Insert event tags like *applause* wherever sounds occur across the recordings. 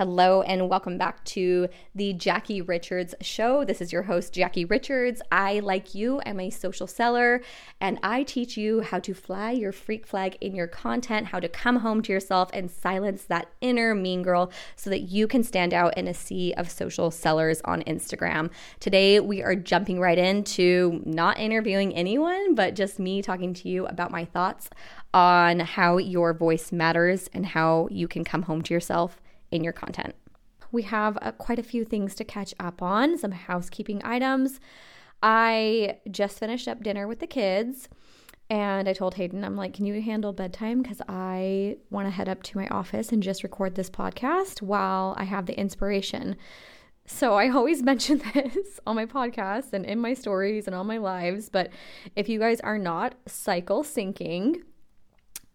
Hello, and welcome back to the Jackie Richards Show. This is your host, Jackie Richards. I, like you, am a social seller, and I teach you how to fly your freak flag in your content, how to come home to yourself and silence that inner mean girl so that you can stand out in a sea of social sellers on Instagram. Today, we are jumping right into not interviewing anyone, but just me talking to you about my thoughts on how your voice matters and how you can come home to yourself in your content. We have uh, quite a few things to catch up on, some housekeeping items. I just finished up dinner with the kids and I told Hayden, I'm like, can you handle bedtime? Because I want to head up to my office and just record this podcast while I have the inspiration. So I always *laughs* mention this on my podcast and in my stories and all my lives. But if you guys are not cycle syncing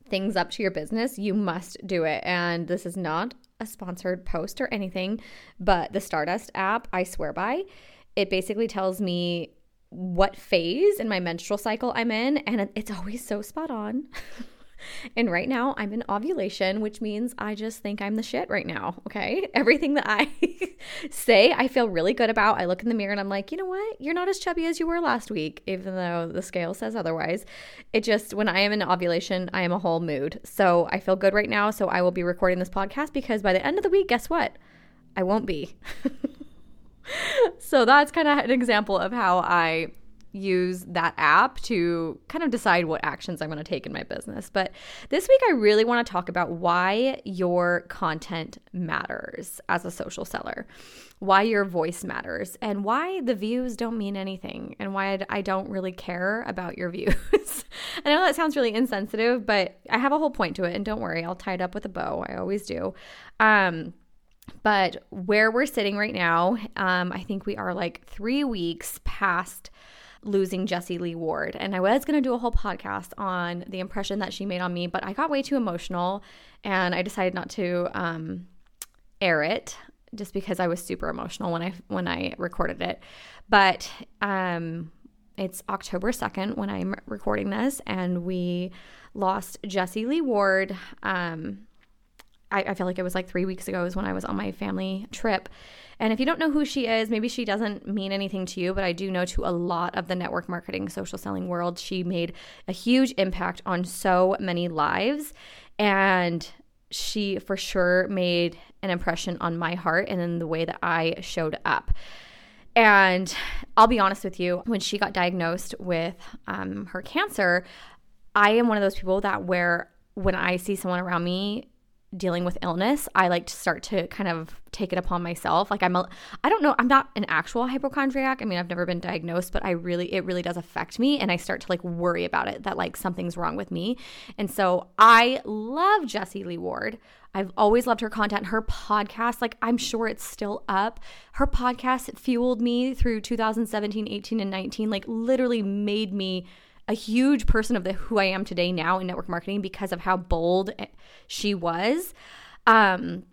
things up to your business, you must do it. And this is not a sponsored post or anything, but the Stardust app, I swear by, it basically tells me what phase in my menstrual cycle I'm in, and it's always so spot on. *laughs* and right now I'm in ovulation, which means I just think I'm the shit right now. Okay. *laughs* Everything that I *laughs* say, I feel really good about. I look in the mirror and I'm like, you know what? You're not as chubby as you were last week, even though the scale says otherwise. It just, when I am in ovulation, I am a whole mood. So I feel good right now. So I will be recording this podcast because by the end of the week, guess what? I won't be. *laughs* so that's kind of an example of how I use that app to kind of decide what actions I'm going to take in my business. But this week, I really want to talk about why your content matters as a social seller, why your voice matters, and why the views don't mean anything, and why I don't really care about your *laughs* views. I know that sounds really insensitive, but I have a whole point to it. And don't worry, I'll tie it up with a bow. I always do. Um, but where we're sitting right now, um, I think we are like three weeks past losing Jessie Lee Ward. And I was going to do a whole podcast on the impression that she made on me, but I got way too emotional and I decided not to um, air it just because I was super emotional when I when I recorded it. But um, it's October 2nd when I'm recording this and we lost Jessie Lee Ward. Um, I, I feel like it was like three weeks ago is when I was on my family trip and if you don't know who she is, maybe she doesn't mean anything to you, but I do know to a lot of the network marketing, social selling world, she made a huge impact on so many lives. And she for sure made an impression on my heart and in the way that I showed up. And I'll be honest with you, when she got diagnosed with um, her cancer, I am one of those people that where when I see someone around me dealing with illness, I like to start to kind of take it upon myself. Like I'm a I don't know, I'm not an actual hypochondriac. I mean, I've never been diagnosed, but I really it really does affect me and I start to like worry about it that like something's wrong with me. And so I love Jessie Lee Ward. I've always loved her content. Her podcast, like I'm sure it's still up. Her podcast fueled me through 2017, 18 and 19, like literally made me a huge person of the who I am today now in network marketing because of how bold she was. Um,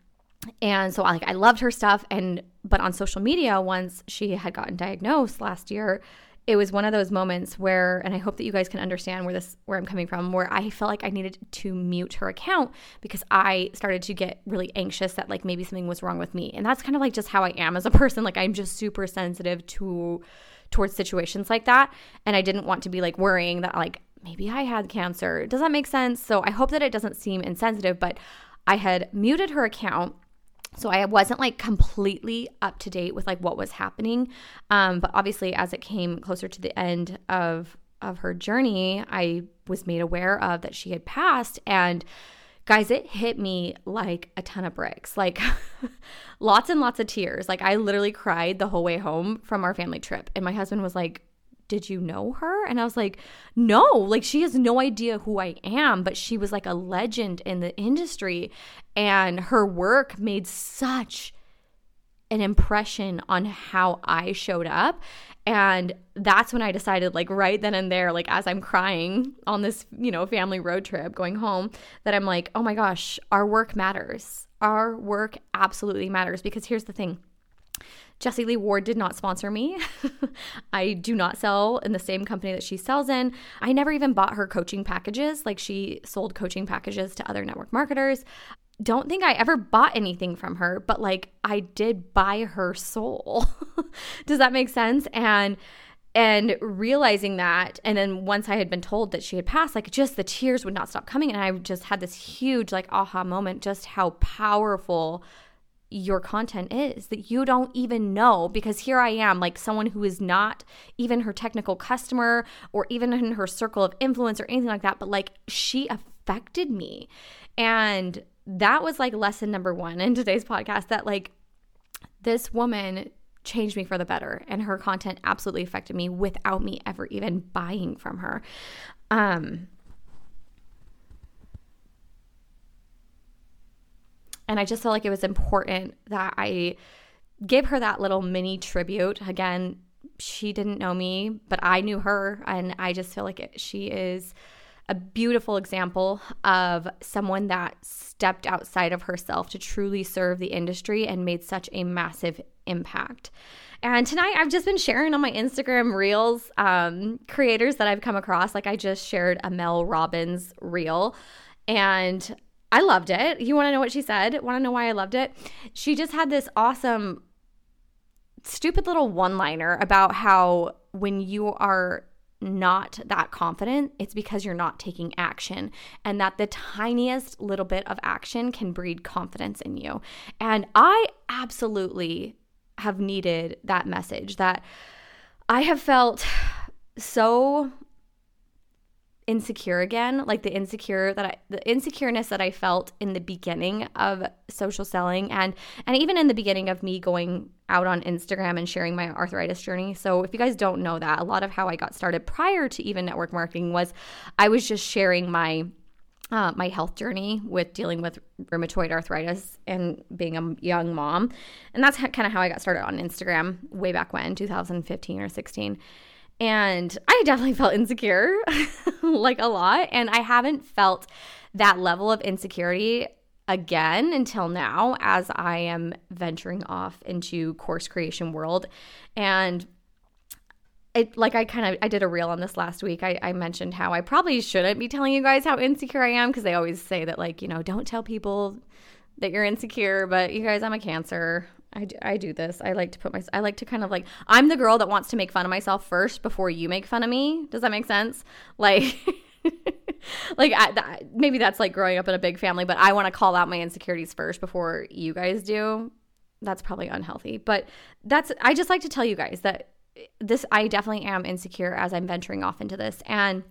and so like I loved her stuff and but on social media once she had gotten diagnosed last year it was one of those moments where and I hope that you guys can understand where this where I'm coming from where I felt like I needed to mute her account because I started to get really anxious that like maybe something was wrong with me and that's kind of like just how I am as a person like I'm just super sensitive to towards situations like that. And I didn't want to be like worrying that like maybe I had cancer. Does that make sense? So I hope that it doesn't seem insensitive, but I had muted her account. So I wasn't like completely up to date with like what was happening. Um, but obviously as it came closer to the end of of her journey, I was made aware of that she had passed and guys, it hit me like a ton of bricks, like *laughs* lots and lots of tears. Like, I literally cried the whole way home from our family trip. And my husband was like, did you know her? And I was like, no, like she has no idea who I am, but she was like a legend in the industry. And her work made such an impression on how I showed up. And that's when I decided, like, right then and there, like, as I'm crying on this, you know, family road trip going home, that I'm like, oh my gosh, our work matters. Our work absolutely matters. Because here's the thing Jessie Lee Ward did not sponsor me. *laughs* I do not sell in the same company that she sells in. I never even bought her coaching packages. Like, she sold coaching packages to other network marketers. don't think I ever bought anything from her, but like I did buy her soul. *laughs* Does that make sense? And and realizing that and then once i had been told that she had passed like just the tears would not stop coming and i just had this huge like aha moment just how powerful your content is that you don't even know because here I am like someone who is not even her technical customer or even in her circle of influence or anything like that but like she affected me. And that was like lesson number 1 in today's podcast that like this woman changed me for the better and her content absolutely affected me without me ever even buying from her. Um and i just felt like it was important that i give her that little mini tribute. Again she didn't know me but i knew her and i just feel like it, she is a beautiful example of someone that stepped outside of herself to truly serve the industry and made such a massive impact. And tonight I've just been sharing on my Instagram reels um, creators that I've come across. Like I just shared a Mel Robbins reel and I loved it. You want to know what she said? Want to know why I loved it? She just had this awesome, stupid little one liner about how when you are not that confident, it's because you're not taking action, and that the tiniest little bit of action can breed confidence in you. And I absolutely have needed that message that I have felt so insecure again like the insecure that I the insecureness that I felt in the beginning of social selling and and even in the beginning of me going out on Instagram and sharing my arthritis journey. So if you guys don't know that, a lot of how I got started prior to even network marketing was I was just sharing my uh, my health journey with dealing with rheumatoid arthritis and being a young mom. And that's kind of how I got started on Instagram way back when, 2015 or 16. And I definitely felt insecure, *laughs* like a lot. And I haven't felt that level of insecurity again until now as I am venturing off into course creation world. And it like I kind of I did a reel on this last week. I, I mentioned how I probably shouldn't be telling you guys how insecure I am because they always say that like you know don't tell people that you're insecure. But you guys, I'm a Cancer. I do, I do this. I like to put my I like to kind of like I'm the girl that wants to make fun of myself first before you make fun of me. Does that make sense? Like. *laughs* like I, that, maybe that's like growing up in a big family, but I want to call out my insecurities first before you guys do. That's probably unhealthy, but that's I just like to tell you guys that eh, this I definitely am insecure as I'm venturing off into this and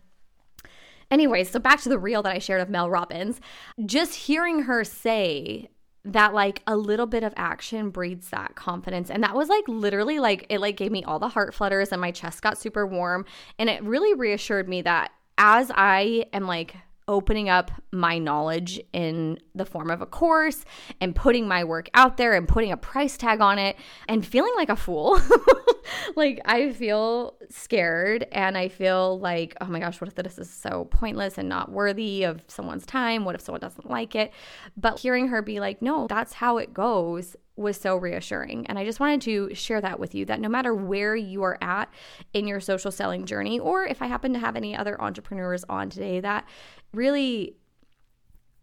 Anyways, so back to the reel that I shared of Mel Robbins. Just hearing her say that like a little bit of action breeds that confidence and that was like literally like it like gave me all the heart flutters and my chest got super warm and it really reassured me that as I am like opening up my knowledge in the form of a course and putting my work out there and putting a price tag on it and feeling like a fool. *laughs* *laughs* like I feel scared and I feel like, oh my gosh, what if this is so pointless and not worthy of someone's time? What if someone doesn't like it? But hearing her be like, no, that's how it goes was so reassuring. And I just wanted to share that with you that no matter where you are at in your social selling journey, or if I happen to have any other entrepreneurs on today, that really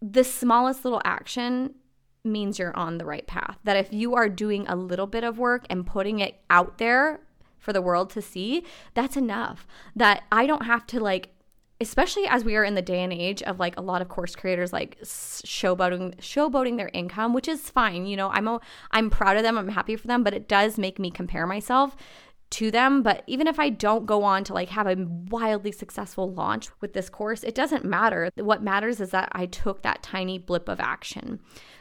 the smallest little action means you're on the right path. That if you are doing a little bit of work and putting it out there for the world to see, that's enough. That I don't have to like especially as we are in the day and age of like a lot of course creators like showboating showboating their income which is fine you know i'm a, i'm proud of them i'm happy for them but it does make me compare myself to them but even if i don't go on to like have a wildly successful launch with this course it doesn't matter what matters is that i took that tiny blip of action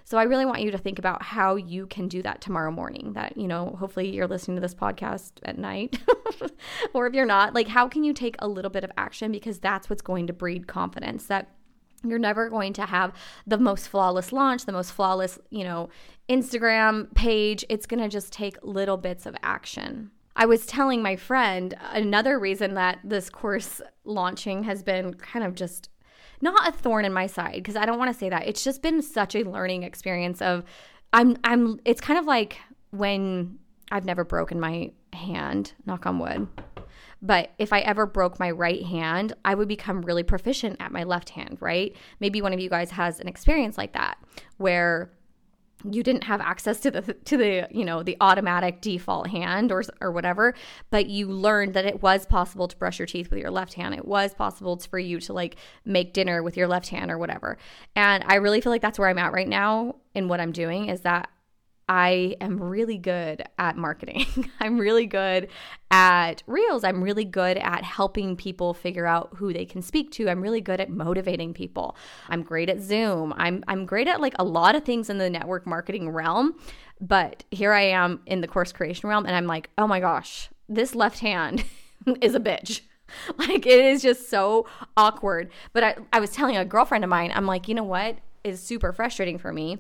so I really want you to think about how you can do that tomorrow morning. That, you know, hopefully you're listening to this podcast at night. *laughs* or if you're not, like how can you take a little bit of action because that's what's going to breed confidence that you're never going to have the most flawless launch, the most flawless, you know, Instagram page. It's going to just take little bits of action. I was telling my friend another reason that this course launching has been kind of just not a thorn in my side because I don't want to say that. It's just been such a learning experience of I'm I'm it's kind of like when I've never broken my hand, knock on wood. But if I ever broke my right hand, I would become really proficient at my left hand, right? Maybe one of you guys has an experience like that where you didn't have access to the to the you know the automatic default hand or or whatever but you learned that it was possible to brush your teeth with your left hand. It was possible for you to like make dinner with your left hand or whatever. And i really feel like that's where i'm at right now in what i'm doing is that I am really good at marketing. *laughs* I'm really good at reels. I'm really good at helping people figure out who they can speak to. I'm really good at motivating people. I'm great at Zoom. I'm I'm great at like a lot of things in the network marketing realm. But here I am in the course creation realm and I'm like, "Oh my gosh, this left hand *laughs* is a bitch." *laughs* Like it is just so awkward. But I, I was telling a girlfriend of mine, I'm like, you know what is super frustrating for me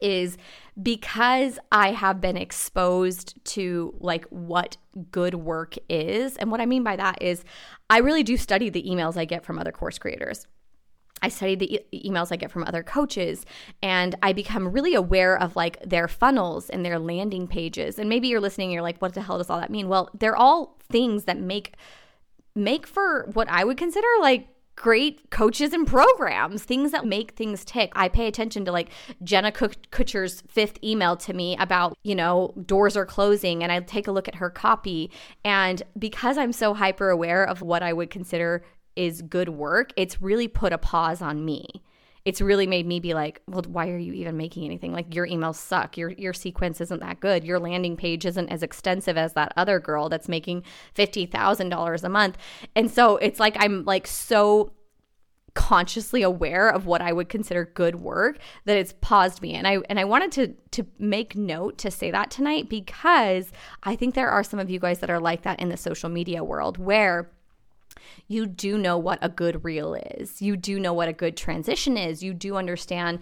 is because I have been exposed to like what good work is. And what I mean by that is I really do study the emails I get from other course creators. I study the e- emails I get from other coaches and I become really aware of like their funnels and their landing pages. And maybe you're listening, you're like, what the hell does all that mean? Well, they're all things that make make for what I would consider like great coaches and programs, things that make things tick. I pay attention to like Jenna Kutcher's fifth email to me about, you know, doors are closing and I take a look at her copy. And because I'm so hyper aware of what I would consider is good work, it's really put a pause on me it's really made me be like, well, why are you even making anything? Like your emails suck. Your your sequence isn't that good. Your landing page isn't as extensive as that other girl that's making fifty thousand dollars a month. And so it's like I'm like so consciously aware of what I would consider good work that it's paused me and I and I wanted to to make note to say that tonight because I think there are some of you guys that are like that in the social media world where you do know what a good reel is. You do know what a good transition is. You do understand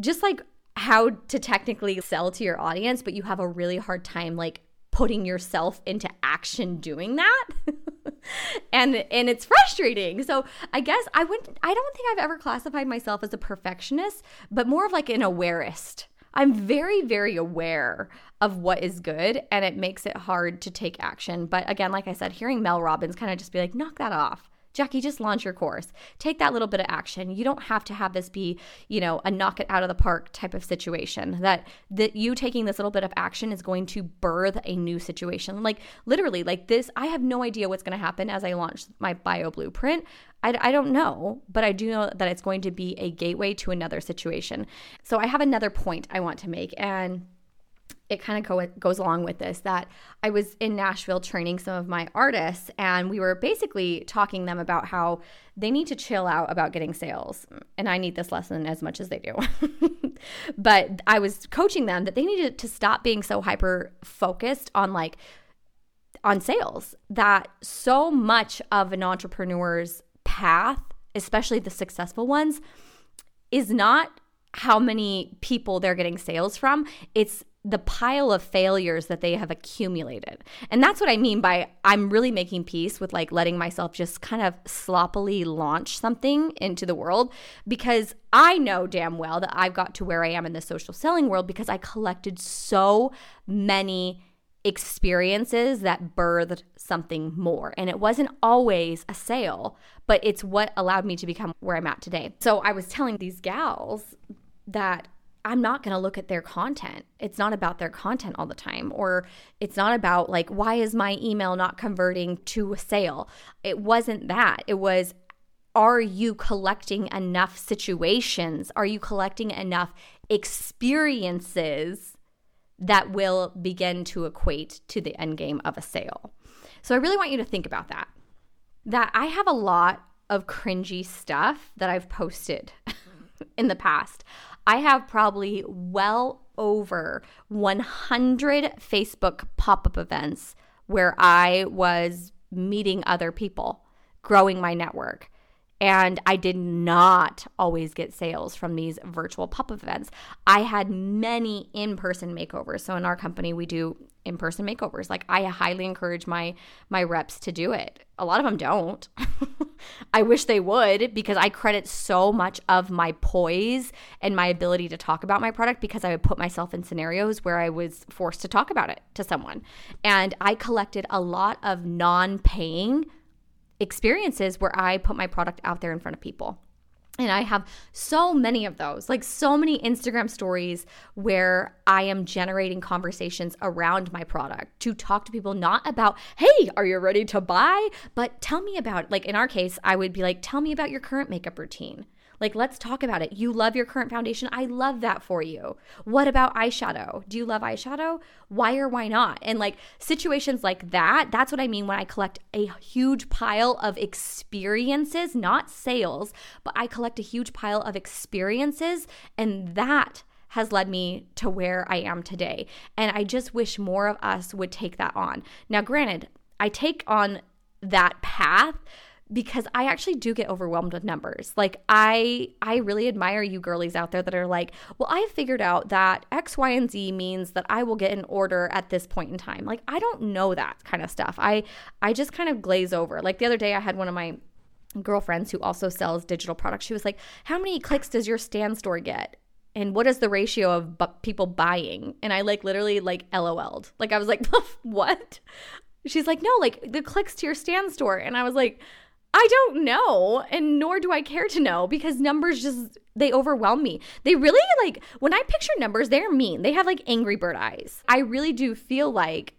just like how to technically sell to your audience, but you have a really hard time like putting yourself into action doing that. *laughs* and and it's frustrating. So I guess I wouldn't I don't think I've ever classified myself as a perfectionist, but more of like an awareist. I'm very, very aware of what is good and it makes it hard to take action. But again, like I said, hearing Mel Robbins kind of just be like, knock that off. Jackie, just launch your course. Take that little bit of action. You don't have to have this be, you know, a knock it out of the park type of situation. That that you taking this little bit of action is going to birth a new situation. Like literally, like this, I have no idea what's going to happen as I launch my bio blueprint. I, I don't know, but I do know that it's going to be a gateway to another situation. So I have another point I want to make, and it kind of go, goes along with this that I was in Nashville training some of my artists, and we were basically talking them about how they need to chill out about getting sales. And I need this lesson as much as they do. *laughs* but I was coaching them that they needed to stop being so hyper focused on like, on sales, that so much of an entrepreneur's path, especially the successful ones, is not how many people they're getting sales from. It's the pile of failures that they have accumulated. And that's what I mean by I'm really making peace with like letting myself just kind of sloppily launch something into the world because I know damn well that I've got to where I am in the social selling world because I collected so many experiences that birthed something more. And it wasn't always a sale, but it's what allowed me to become where I'm at today. So I was telling these gals that I'm not going to look at their content. It's not about their content all the time. Or it's not about, like, why is my email not converting to a sale? It wasn't that. It was, are you collecting enough situations? Are you collecting enough experiences that will begin to equate to the end game of a sale? So I really want you to think about that. That I have a lot of cringy stuff that I've posted *laughs* in the past. I have probably well over 100 Facebook pop up events where I was meeting other people, growing my network. And I did not always get sales from these virtual pop up events. I had many in person makeovers. So, in our company, we do in-person makeovers. Like I highly encourage my my reps to do it. A lot of them don't. *laughs* I wish they would because I credit so much of my poise and my ability to talk about my product because I would put myself in scenarios where I was forced to talk about it to someone. And I collected a lot of non-paying experiences where I put my product out there in front of people. And I have so many of those, like so many Instagram stories where I am generating conversations around my product to talk to people, not about, hey, are you ready to buy? But tell me about, like in our case, I would be like, tell me about your current makeup routine. Like, let's talk about it. You love your current foundation. I love that for you. What about eyeshadow? Do you love eyeshadow? Why or why not? And like situations like that, that's what I mean when I collect a huge pile of experiences, not sales, but I collect a huge pile of experiences. And that has led me to where I am today. And I just wish more of us would take that on. Now, granted, I take on that path because I actually do get overwhelmed with numbers. Like I I really admire you girlies out there that are like, "Well, I figured out that X, Y, and Z means that I will get an order at this point in time." Like I don't know that kind of stuff. I I just kind of glaze over. Like the other day I had one of my girlfriends who also sells digital products. She was like, "How many clicks does your Stan Store get?" and what is the ratio of bu- people buying and i like literally like lol'd like i was like *laughs* what she's like no like the clicks to your Stan Store and i was like I don't know, and nor do I care to know because numbers just they overwhelm me. They really like when I picture numbers, they're mean. They have like angry bird eyes. I really do feel like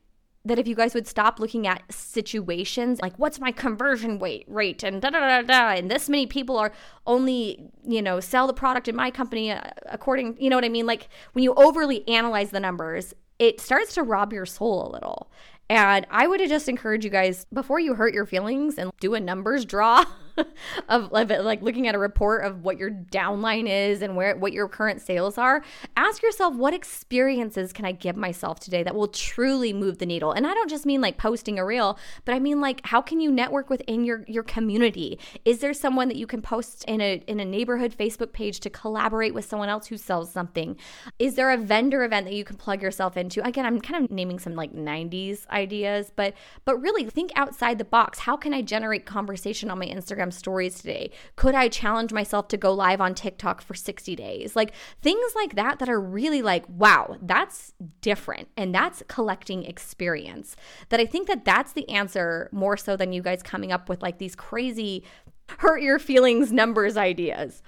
that if you guys would stop looking at situations like what's my conversion rate rate and da da da da and this many people are only you know sell the product in my company uh, according you know what I mean like when you overly analyze the numbers it starts to rob your soul a little and I would just encourage you guys before you hurt your feelings and do a numbers draw *laughs* *laughs* of like looking at a report of what your downline is and where what your current sales are, ask yourself what experiences can I give myself today that will truly move the needle. And I don't just mean like posting a reel, but I mean like how can you network within your your community? Is there someone that you can post in a in a neighborhood Facebook page to collaborate with someone else who sells something? Is there a vendor event that you can plug yourself into? Again, I'm kind of naming some like 90s ideas, but but really think outside the box. How can I generate conversation on my Instagram Instagram stories today? Could I challenge myself to go live on TikTok for 60 days? Like things like that that are really like, wow, that's different and that's collecting experience. That I think that that's the answer more so than you guys coming up with like these crazy hurt your feelings numbers ideas.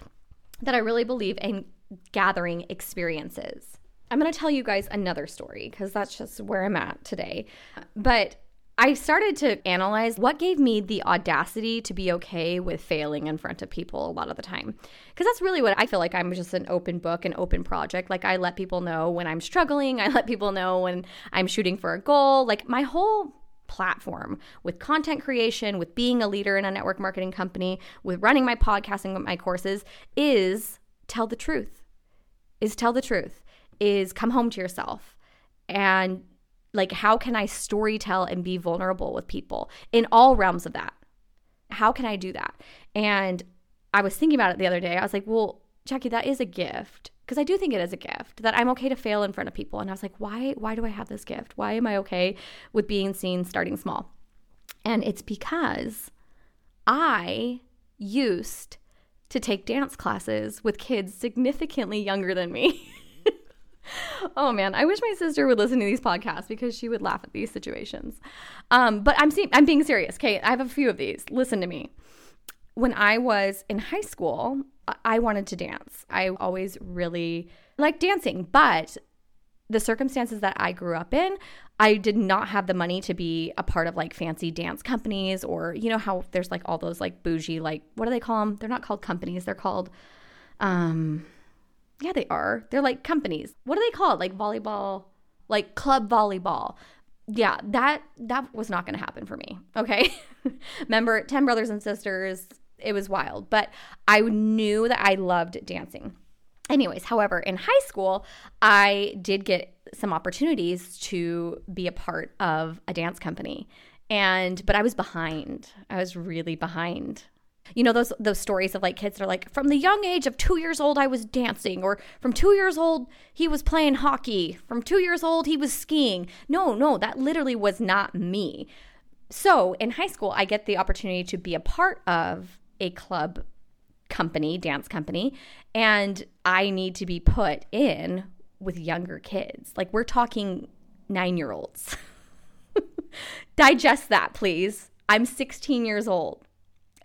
That I really believe in gathering experiences. I'm going to tell you guys another story because that's just where I'm at today. But I started to analyze what gave me the audacity to be okay with failing in front of people a lot of the time. Because that's really what I feel like I'm just an open book, an open project. Like I let people know when I'm struggling, *laughs* I let people know when I'm shooting for a goal. Like my whole platform with content creation, with being a leader in a network marketing company, with running my podcasting, with my courses is tell the truth. Is tell the truth. Is come home to yourself and like, how can I story tell and be vulnerable with people in all realms of that? How can I do that? And I was thinking about it the other day. I was like, well, Jackie, that is a gift because I do think it is a gift that I'm okay to fail in front of people. And I was like, why? Why do I have this gift? Why am I okay with being seen starting small? And it's because I used to take dance classes with kids significantly younger than me. *laughs* *laughs* oh man, I wish my sister would listen to these podcasts because she would laugh at these situations. Um, but I'm see- I'm being serious. Okay, I have a few of these. Listen to me. When I was in high school, I wanted to dance. I always really liked dancing, but the circumstances that I grew up in, I did not have the money to be a part of like fancy dance companies or you know how there's like all those like bougie like what do they call them? They're not called companies. They're called um yeah, they are. They're like companies. What do they call it? Like volleyball, like club volleyball. Yeah, that that was not going to happen for me. Okay. *laughs* Remember 10 brothers and sisters, it was wild, but I knew that I loved dancing. Anyways, however, in high school, I did get some opportunities to be a part of a dance company. And but I was behind. I was really behind You know those those stories of like kids that are like from the young age of 2 years old I was dancing or from 2 years old he was playing hockey, from 2 years old he was skiing. No, no, that literally was not me. So, in high school I get the opportunity to be a part of a club company, dance company, and I need to be put in with younger kids. Like we're talking 9-year-olds. *laughs* Digest that, please. I'm 16 years old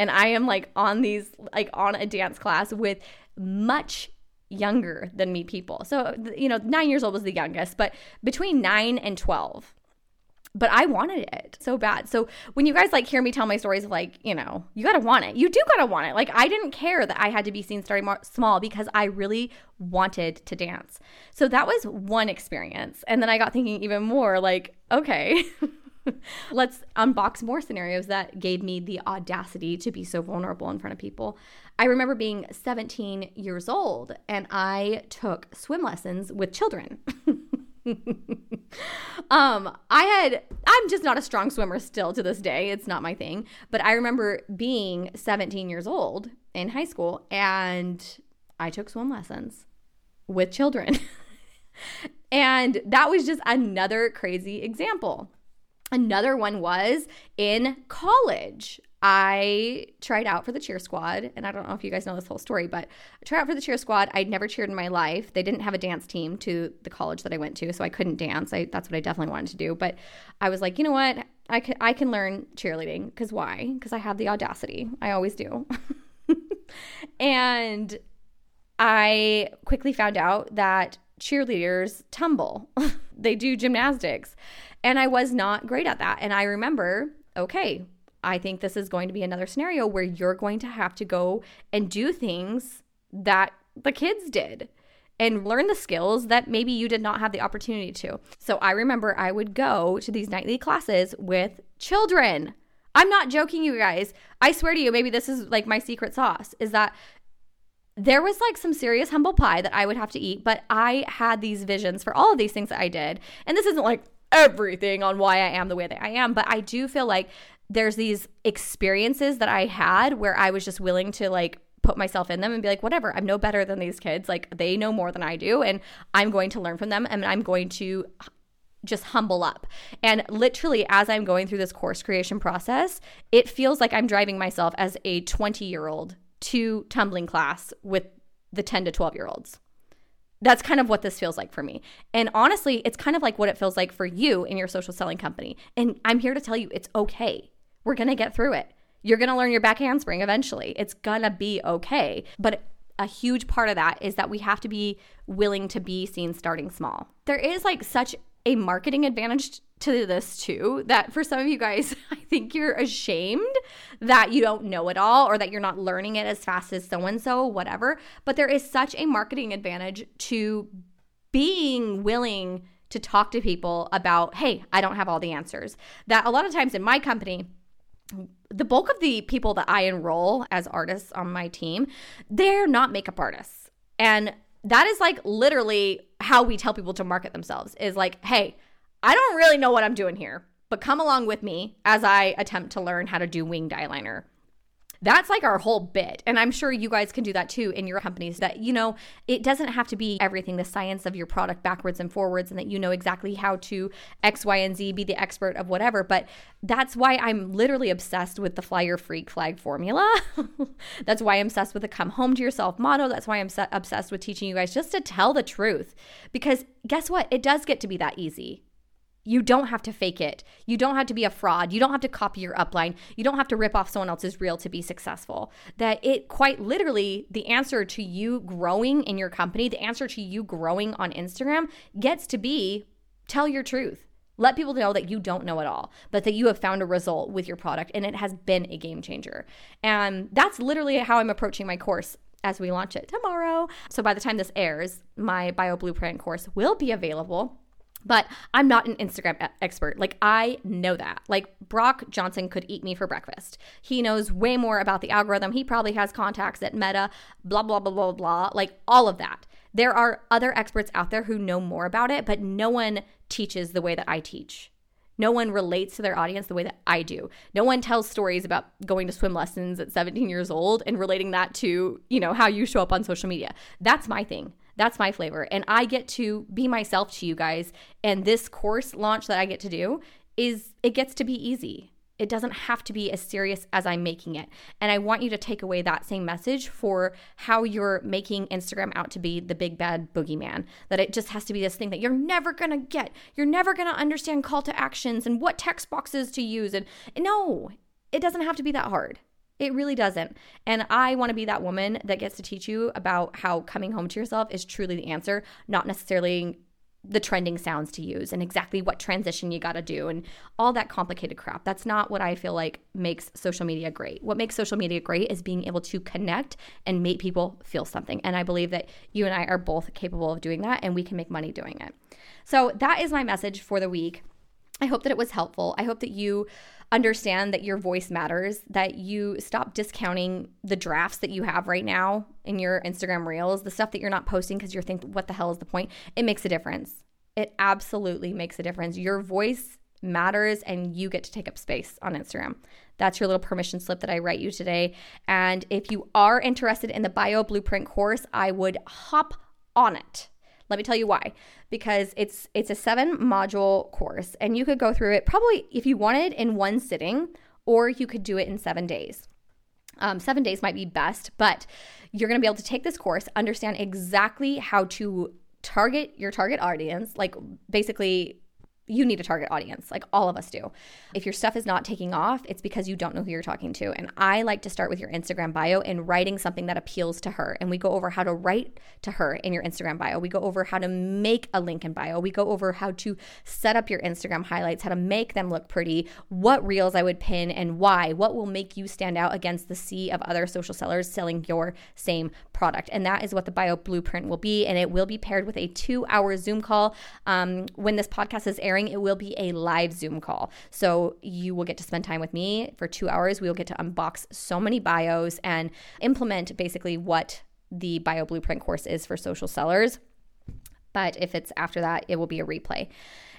and I am like on these, like on a dance class with much younger than me people. So, you know, nine years old was the youngest, but between nine and 12. But I wanted it so bad. So when you guys like hear me tell my stories of like, you know, you gotta want it. You do gotta want it. Like I didn't care that I had to be seen starting small because I really wanted to dance. So that was one experience. And then I got thinking even more like, okay, *laughs* *laughs* Let's unbox more scenarios that gave me the audacity to be so vulnerable in front of people. I remember being 17 years old and I took swim lessons with children. *laughs* um, I had, I'm just not a strong swimmer still to this day. It's not my thing. But I remember being 17 years old in high school and I took swim lessons with children. *laughs* and that was just another crazy example. Another one was in college. I tried out for the cheer squad, and I don't know if you guys know this whole story, but I tried out for the cheer squad. I'd never cheered in my life. They didn't have a dance team to the college that I went to, so I couldn't dance. I, that's what I definitely wanted to do. But I was like, you know what? I can, I can learn cheerleading. Because why? Because I have the audacity. I always do. *laughs* and I quickly found out that cheerleaders tumble, *laughs* they do gymnastics. And I was not great at that. And I remember, okay, I think this is going to be another scenario where you're going to have to go and do things that the kids did and learn the skills that maybe you did not have the opportunity to. So I remember I would go to these nightly classes with children. I'm not joking, you guys. I swear to you, maybe this is like my secret sauce is that there was like some serious humble pie that I would have to eat, but I had these visions for all of these things that I did. And this isn't like, everything on why I am the way that I am, but I do feel like there's these experiences that I had where I was just willing to like put myself in them and be like, whatever, I'm no better than these kids. Like they know more than I do, and I'm going to learn from them and I'm going to just humble up. And literally, as I'm going through this course creation process, it feels like I'm driving myself as a 20 year old to tumbling class with the 10 to 12 year olds that's kind of what this feels like for me. And honestly, it's kind of like what it feels like for you in your social selling company. And I'm here to tell you it's okay. We're going to get through it. You're going to learn your back handspring eventually. It's going to be okay. But a huge part of that is that we have to be willing to be seen starting small. There is like such a marketing advantage to this too that for some of you guys *laughs* i think you're ashamed that you don't know it all or that you're not learning it as fast as so and so whatever. But there is such a marketing advantage to being willing to talk to people about hey i don't have all the answers. That a lot of times in my company the bulk of the people that i enroll as artists on my team they're not makeup artists. And that is like literally how we tell people to market themselves is like hey I don't really know what I'm doing here, but come along with me as I attempt to learn how to do winged eyeliner. That's like our whole bit. And I'm sure you guys can do that too in your companies that, you know, it doesn't have to be everything, the science of your product backwards and forwards, and that you know exactly how to X, Y, and Z be the expert of whatever. But that's why I'm literally obsessed with the Fly Your Freak Flag formula. *laughs* that's why I'm obsessed with the come home to yourself motto. That's why I'm obsessed with teaching you guys just to tell the truth. Because guess what? It does get to be that easy. You don't have to fake it. You don't have to be a fraud. You don't have to copy your upline. You don't have to rip off someone else's reel to be successful. That it quite literally, the answer to you growing in your company, the answer to you growing on Instagram gets to be tell your truth. Let people know that you don't know it all, but that you have found a result with your product and it has been a game changer. And that's literally how I'm approaching my course as we launch it tomorrow. So by the time this airs, my bio blueprint course will be available but I'm not an Instagram expert. Like, I know that. Like, Brock Johnson could eat me for breakfast. He knows way more about the algorithm. He probably has contacts at Meta, blah, blah, blah, blah, blah. Like, all of that. There are other experts out there who know more about it, but no one teaches the way that I teach. No one relates to their audience the way that I do. No one tells stories about going to swim lessons at 17 years old and relating that to, you know, how you show up on social media. That's my thing. That's my flavor. And I get to be myself to you guys. And this course launch that I get to do is it gets to be easy. It doesn't have to be as serious as I'm making it. And I want you to take away that same message for how you're making Instagram out to be the big bad boogeyman. That it just has to be this thing that you're never gonna get. You're never gonna understand call to actions and what text boxes to use. And no, it doesn't have to be that hard. It really doesn't. And I want to be that woman that gets to teach you about how coming home to yourself is truly the answer, not necessarily the trending sounds to use and exactly what transition you got to do and all that complicated crap. That's not what I feel like makes social media great. What makes social media great is being able to connect and make people feel something. And I believe that you and I are both capable of doing that and we can make money doing it. So that is my message for the week. I hope that it was helpful. I hope that you understand that your voice matters, that you stop discounting the drafts that you have right now in your Instagram reels, the stuff that you're not posting because you're thinking, what the hell is the point? It makes a difference. It absolutely makes a difference. Your voice matters and you get to take up space on Instagram. That's your little permission slip that I write you today. And if you are interested in the Bio Blueprint course, I would hop on it. Let me tell you why. Because it's it's a seven module course and you could go through it probably if you wanted in one sitting or you could do it in 7 days. Um, seven days might be best, but you're going to be able to take this course, understand exactly how to target your target audience, like basically you need a target audience, like all of us do. If your stuff is not taking off, it's because you don't know who you're talking to. And I like to start with your Instagram bio and writing something that appeals to her. And we go over how to write to her in your Instagram bio. We go over how to make a link in bio. We go over how to set up your Instagram highlights, how to make them look pretty, what reels I would pin and why, what will make you stand out against the sea of other social sellers selling your same product. And that is what the bio blueprint will be. And it will be paired with a two hour Zoom call. Um, when this podcast is airing, it will be a live Zoom call. So you will get to spend time with me for two hours. We will get to unbox so many bios and implement basically what the bio blueprint course is for social sellers. But if it's after that, it will be a replay.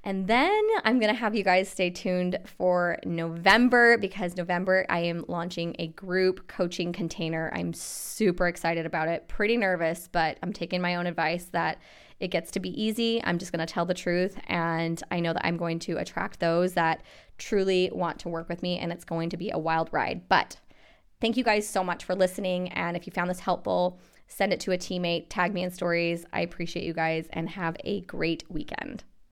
And then I'm going to have you guys stay tuned for November because November I am launching a group coaching container. I'm super excited about it. Pretty nervous, but I'm taking my own advice that it gets to be easy. I'm just going to tell the truth. And I know that I'm going to attract those that truly want to work with me, and it's going to be a wild ride. But thank you guys so much for listening. And if you found this helpful, send it to a teammate, tag me in stories. I appreciate you guys, and have a great weekend.